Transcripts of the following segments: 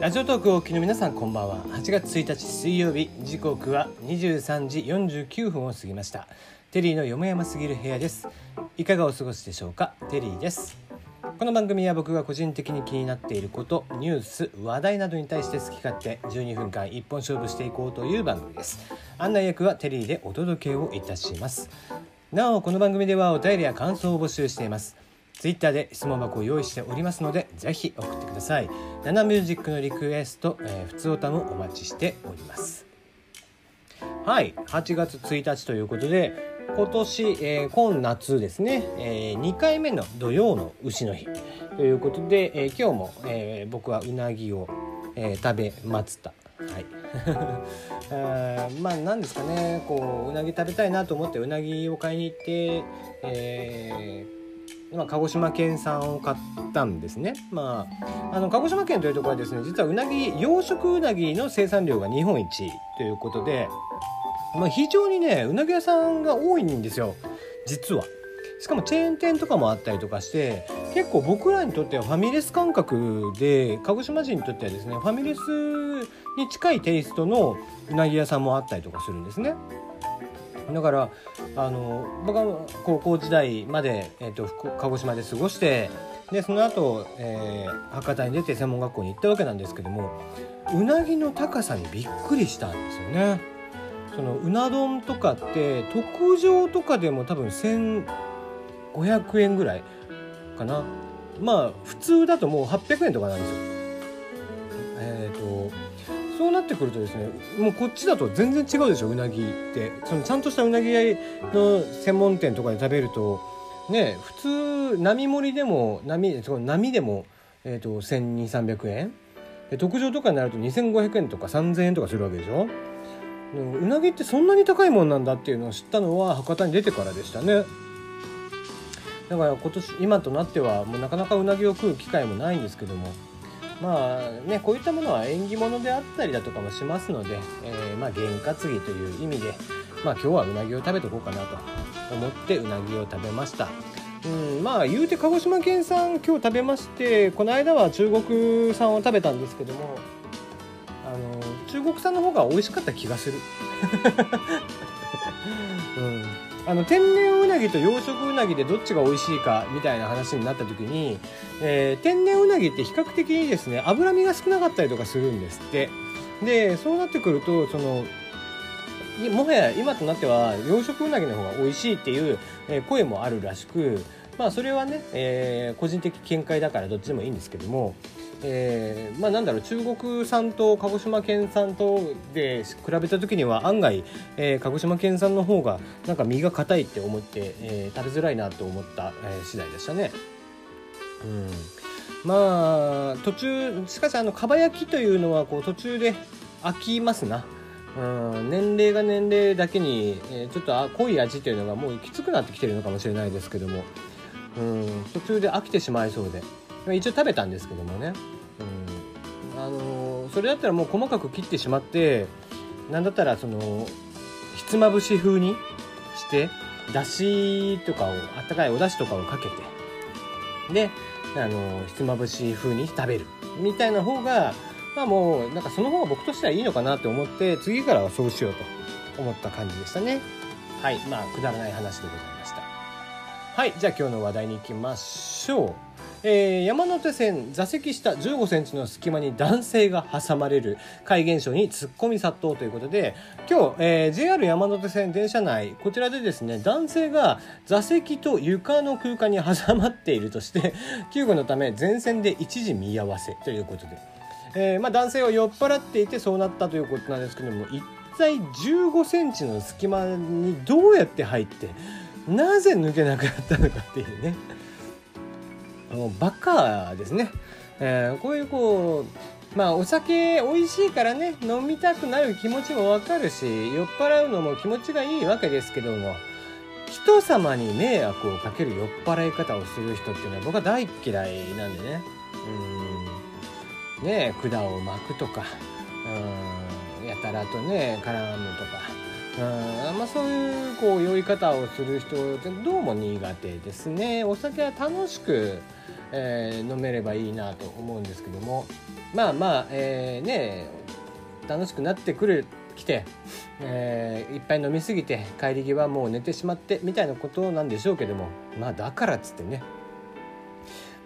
ラジオトークをお聞きの皆さんこんばんは。8月1日水曜日時刻は23時49分を過ぎました。テリーのよもやますぎる部屋です。いかがお過ごしでしょうか？テリーです。この番組は僕が個人的に気になっていることニュース話題などに対して好き勝手12分間一本勝負していこうという番組です。案内役はテリーでお届けをいたします。なおこの番組ではお便りや感想を募集しています。ツイッターで質問箱を用意しておりますのでぜひ送ってください。ナナミュージックのリクエスト、えー、普通歌もお待ちしております。はい。8月1日ということで今年、えー、今夏ですね、えー、2回目の土曜の牛の日ということで、えー、今日も、えー、僕はうなぎを、えー、食べまつった。はい。あまあ何ですかね。こううなぎ食べたいなと思ってうなぎを買いに行って、えーまあ、鹿児島県産を買ったんですね。まあ、あの鹿児島県というところはですね実はうなぎ養殖うなぎの生産量が日本一ということで、まあ、非常にねうなぎ屋さんが多いんですよ実は。しかもチェーン店とかもあったりとかして結構僕らにとってはファミレス感覚で鹿児島人にとってはですねファミレスに近いテイストのうなぎ屋さんもあったりとかするんですね。だからあの僕は高校時代まで、えーと、鹿児島で過ごしてでその後、えー、博多に出て専門学校に行ったわけなんですけどもうなぎの高さにびっくりしたんですよね。そのうな丼とかって特上とかでも多分1500円ぐらいかな。まあ普通だともう800円とかなんですよ。ってくるとですねもうこっちだと全然違うでしょうなぎって。そのちゃんとしたうなぎ屋の専門店とかで食べるとね普通並盛りでも並その並でも、えーと、と1200300円。特上とかになると2500円とか3000円とかするわけでしょ。うなぎってそんなに高いもんなんだっていうのを知ったのは博多に出てからでしたね。だから今年今となってはもうなかなかうなぎを食う機会もないんですけども。まあねこういったものは縁起物であったりだとかもしますので、えー、まあ験担ぎという意味でまあ今日はうなぎを食べとこうかなと思ってうなぎを食べました。うんまあ言うて鹿児島県産今日食べましてこの間は中国産を食べたんですけどもあの中国産の方が美味しかった気がする、うん、あの天然うなぎと養殖うなぎでどっちが美味しいかみたいな話になった時に、えー、天然うなぎって比較的にですね脂身が少なかったりとかするんですって。でそうなってくるとそのもはや今となっては養殖うなぎの方が美味しいっていう声もあるらしくまあそれはね、えー、個人的見解だからどっちでもいいんですけどもえー、まあなんだろう中国産と鹿児島県産とで比べた時には案外、えー、鹿児島県産の方がなんか身が硬いって思って、えー、食べづらいなと思った、えー、次第でしたね。うん、まあ途中しかしあのかば焼きというのはこう途中で飽きますな。うん、年齢が年齢だけに、えー、ちょっと濃い味というのがもうきつくなってきてるのかもしれないですけども、うん、途中で飽きてしまいそうで。一応食べたんですけどもね、うん、あのそれだったらもう細かく切ってしまってなんだったらそのひつまぶし風にしてだしとかをあったかいお出汁とかをかけてであのひつまぶし風に食べる。みたいな方がまあもうなんかその方が僕としてはいいのかなと思って次からはそうしようと思った感じでしたね。はい。まあくだらない話でございました。はい。じゃあ今日の話題に行きましょう。えー、山手線座席下15センチの隙間に男性が挟まれる怪現象に突っ込み殺到ということで今日、えー、JR 山手線電車内こちらでですね男性が座席と床の空間に挟まっているとして救護のため全線で一時見合わせということで、えー、まあ、男性は酔っ払っていてそうなったということなんですけども一体15センチの隙間にどうやって入ってなぜ抜けなくなったのかっていうね。バカですね、えー、こういうこうまあお酒美味しいからね飲みたくなる気持ちもわかるし酔っ払うのも気持ちがいいわけですけども人様に迷惑をかける酔っ払い方をする人っていうのは僕は大嫌いなんでね。うん。ね管を巻くとかうん。やたらとね絡むとか。うん。まあ、そういうこう酔い方をする人ってどうも苦手ですね。お酒は楽しく、えー、飲めればいいなと思うんですけども。まあまあ、えー、ね楽しくなってくる来て、えー、いっぱい飲みすぎて帰り際もう寝てしまってみたいなことなんでしょうけども。まあだからっつってね。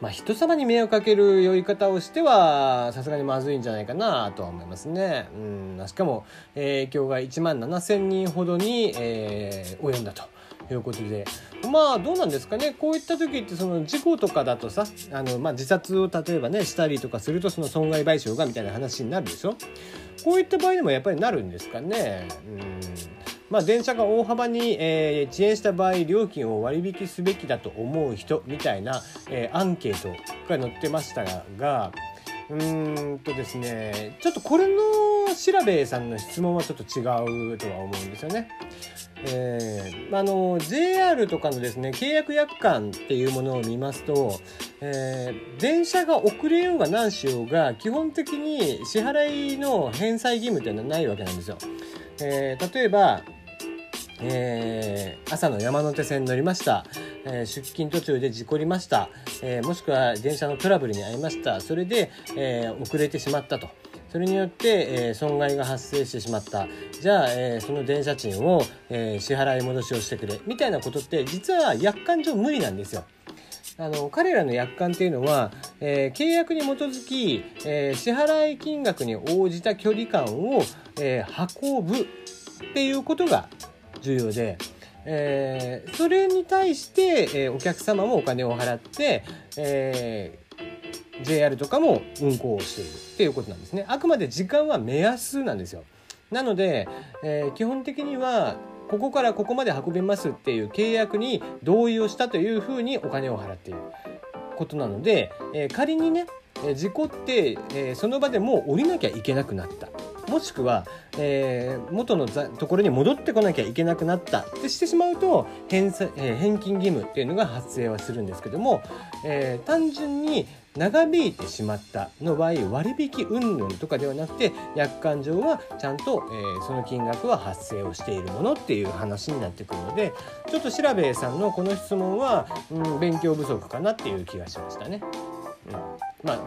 まあ、人様に迷惑かける酔い方をしてはさすがにまずいんじゃないかなとは思いますね。うん、しかも、えー、影響が1万7,000人ほどに、えー、及んだと。いうことで。まあどうなんですかね。こういった時ってその事故とかだとさあの、まあ、自殺を例えばねしたりとかするとその損害賠償がみたいな話になるでしょ。こういった場合でもやっぱりなるんですかね。うん。まあ、電車が大幅に、えー、遅延した場合料金を割引すべきだと思う人みたいな、えー、アンケートが載ってましたがうーんとですねちょっとこれの調べさんの質問はちょっと違うとは思うんですよね。えー、あの JR とかのですね契約約款っていうものを見ますと、えー、電車が遅れようが何しようが基本的に支払いの返済義務っていうのはないわけなんですよ。えー、例えばえー、朝の山手線に乗りました、えー、出勤途中で事故りました、えー、もしくは電車のトラブルに遭いました。それで、え遅れてしまったと。それによって、え損害が発生してしまった。じゃあ、えその電車賃を、え支払い戻しをしてくれ。みたいなことって実は約款上無理なんですよ。あの彼らの約款っていうのは、えー、契約に基づき、えー、支払い金額に応じた距離感を、えー、運ぶっていうことが重要で、えー、それに対して、えー、お客様もお金を払って、えー、JR とかも運行をしているっていうことなんですね。あくまで時間は目安なんですよ。なので、え、基本的にはここからここまで運びますっていう契約に同意をしたというふうにお金を払っていることなので、え、仮にね事故って、え、その場でもう降りなきゃいけなくなった。もしくは、えー、元のところに戻ってこなきゃいけなくなったってしてしまうと返,、えー、返金義務っていうのが発生はするんですけども、えー、単純に長引いてしまったの場合割引云々とかではなくて約款上はちゃんと、えー、その金額は発生をしているものっていう話になってくるのでちょっと調べさんのこの質問は、うん、勉強不足かなっていう気がしましたね。うん、まあ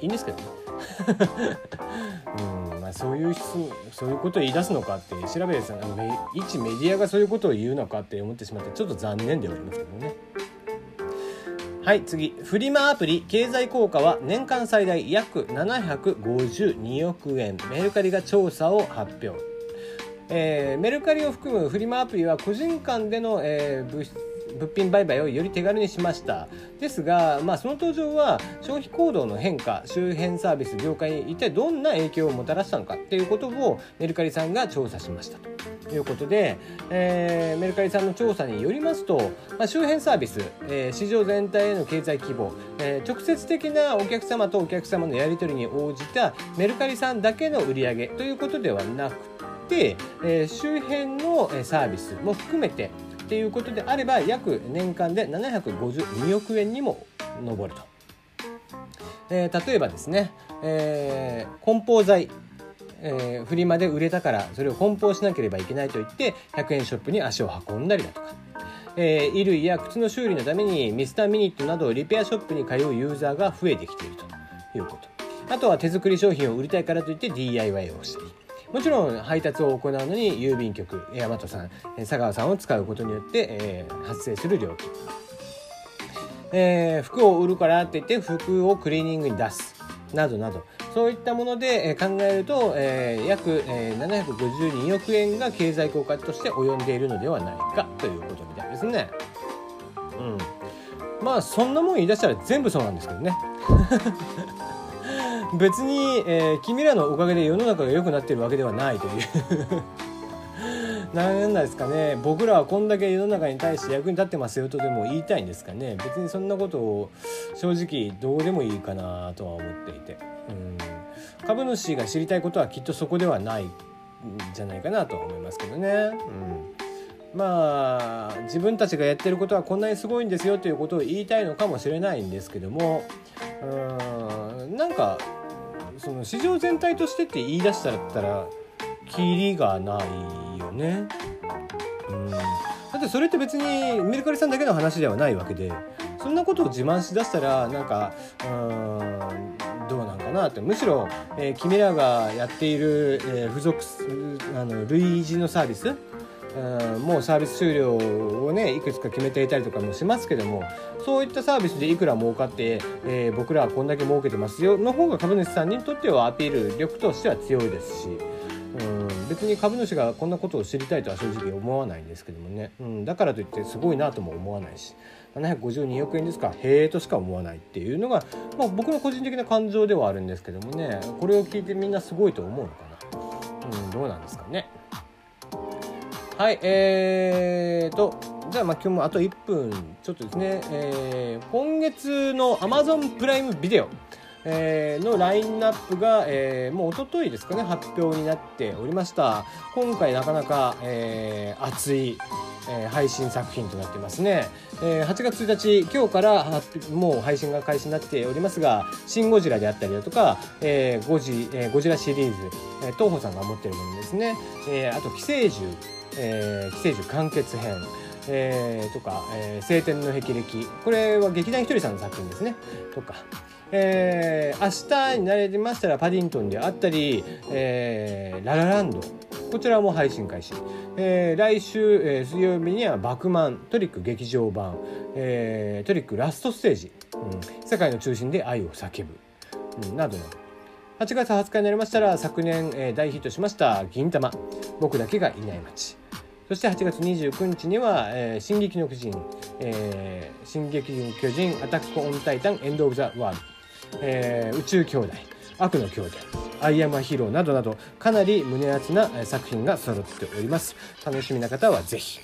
いいんですけどね。うんそういうそういうことを言い出すのかって調べさん一メディアがそういうことを言うのかって思ってしまってちょっと残念ではありますけどね。はい次。フリマアプリ経済効果は年間最大約752億円。メルカリが調査を発表、えー、メルカリを含むフリマアプリは個人間での、えー、物質物品売買をより手軽にしました。ですが、まあ、その登場は消費行動の変化周辺サービス業界に一体どんな影響をもたらしたのかっていうことをメルカリさんが調査しました。ということで、えー、メルカリさんの調査によりますと、まあ、周辺サービス、えー、市場全体への経済規模、えー、直接的なお客様とお客様のやり取りに応じたメルカリさんだけの売り上げということではなくて、えー、周辺のサービスも含めてっていうことであれば約年間で752億円にも上ると。えー、例えばですね、えー、梱包材えー、フリマで売れたからそれを梱包しなければいけないと言って100円ショップに足を運んだりだとか、えー、衣類や靴の修理のためにミスターミニットなどリペアショップに通うユーザーが増えてきているということ。あとは手作り商品を売りたいからといって DIY をしたり。もちろん配達を行うのに郵便局大和さん佐川さんを使うことによって、えー、発生する料金、えー、服を売るからって言って服をクリーニングに出すなどなどそういったもので考えると、えー、約、えー、752億円が経済効果として及んでいるのではないかということみたいですね。うん、まあそんなもん言い出したら全部そうなんですけどね。別に、えー、君らのおかげで世の中が良くなってるわけではないという。なんですかね。僕らはこんだけ世の中に対して役に立ってますよとでも言いたいんですかね。別にそんなことを正直どうでもいいかなとは思っていて。うん。株主が知りたいことはきっとそこではないんじゃないかなとは思いますけどね。うん。まあ自分たちがやってることはこんなにすごいんですよということを言いたいのかもしれないんですけども。うん。なんかその市場全体としてって言い出したらったらキリがないよね。うんだってそれって別にメルカリさんだけの話ではないわけでそんなことを自慢しだしたらなんかうんどうなんかなってむしろ、えー、君らがやっている、えー、付属あの類似のサービスもうサービス終了をねいくつか決めていたりとかもしますけどもそういったサービスでいくら儲かって、えー、僕らはこんだけ儲けてますよの方が株主さんにとってはアピール力としては強いですし。うん別に株主がこんなことを知りたいとは正直思わないんですけどもね、うん、だからといってすごいなとも思わないし752億円ですかへえとしか思わないっていうのが、まあ、僕の個人的な感情ではあるんですけどもねこれを聞いてみんなすごいと思うのかな、うん、どうなんですかね。はいえーとじゃあまあ今日もあと1分ちょっとですね、えー、今月の Amazon プライムビデオえー、のラインナップが、えー、もう一昨日ですかね発表になっておりました。今回なかなか、えー、熱い、えー、配信作品となってますね、えー、8月1日今日からもう配信が開始になっておりますが「シン・ゴジラ」であったりだとか、えーゴジえー、ゴジラシリーズ、えー、東宝さんが持ってるものですね、えー、あと「寄生獣」えー、寄生獣完結編えー、とか、えー、晴天の霹靂。これは劇団ひとりさんの作品ですね。とか、えー、明日になりましたらパディントンであったり、えー、ララランド。こちらも配信開始、えー、来週、えー、水曜日には「バクマン」トリック劇場版、えー、トリックラストステージ、うん、世界の中心で愛を叫ぶ、うん、などなど。8月20日になりましたら昨年、えー、大ヒットしました「銀魂。僕だけがいない街」そして8月29日には「えー、進撃の巨人」えー「進撃の巨人アタック・オン・タイタン・エンド・オブ・ザ・ワールド」えー、宇宙兄弟悪の兄弟アイアムヒーローなどなどかなり胸熱な作品が揃っております。楽しみな方はぜひ。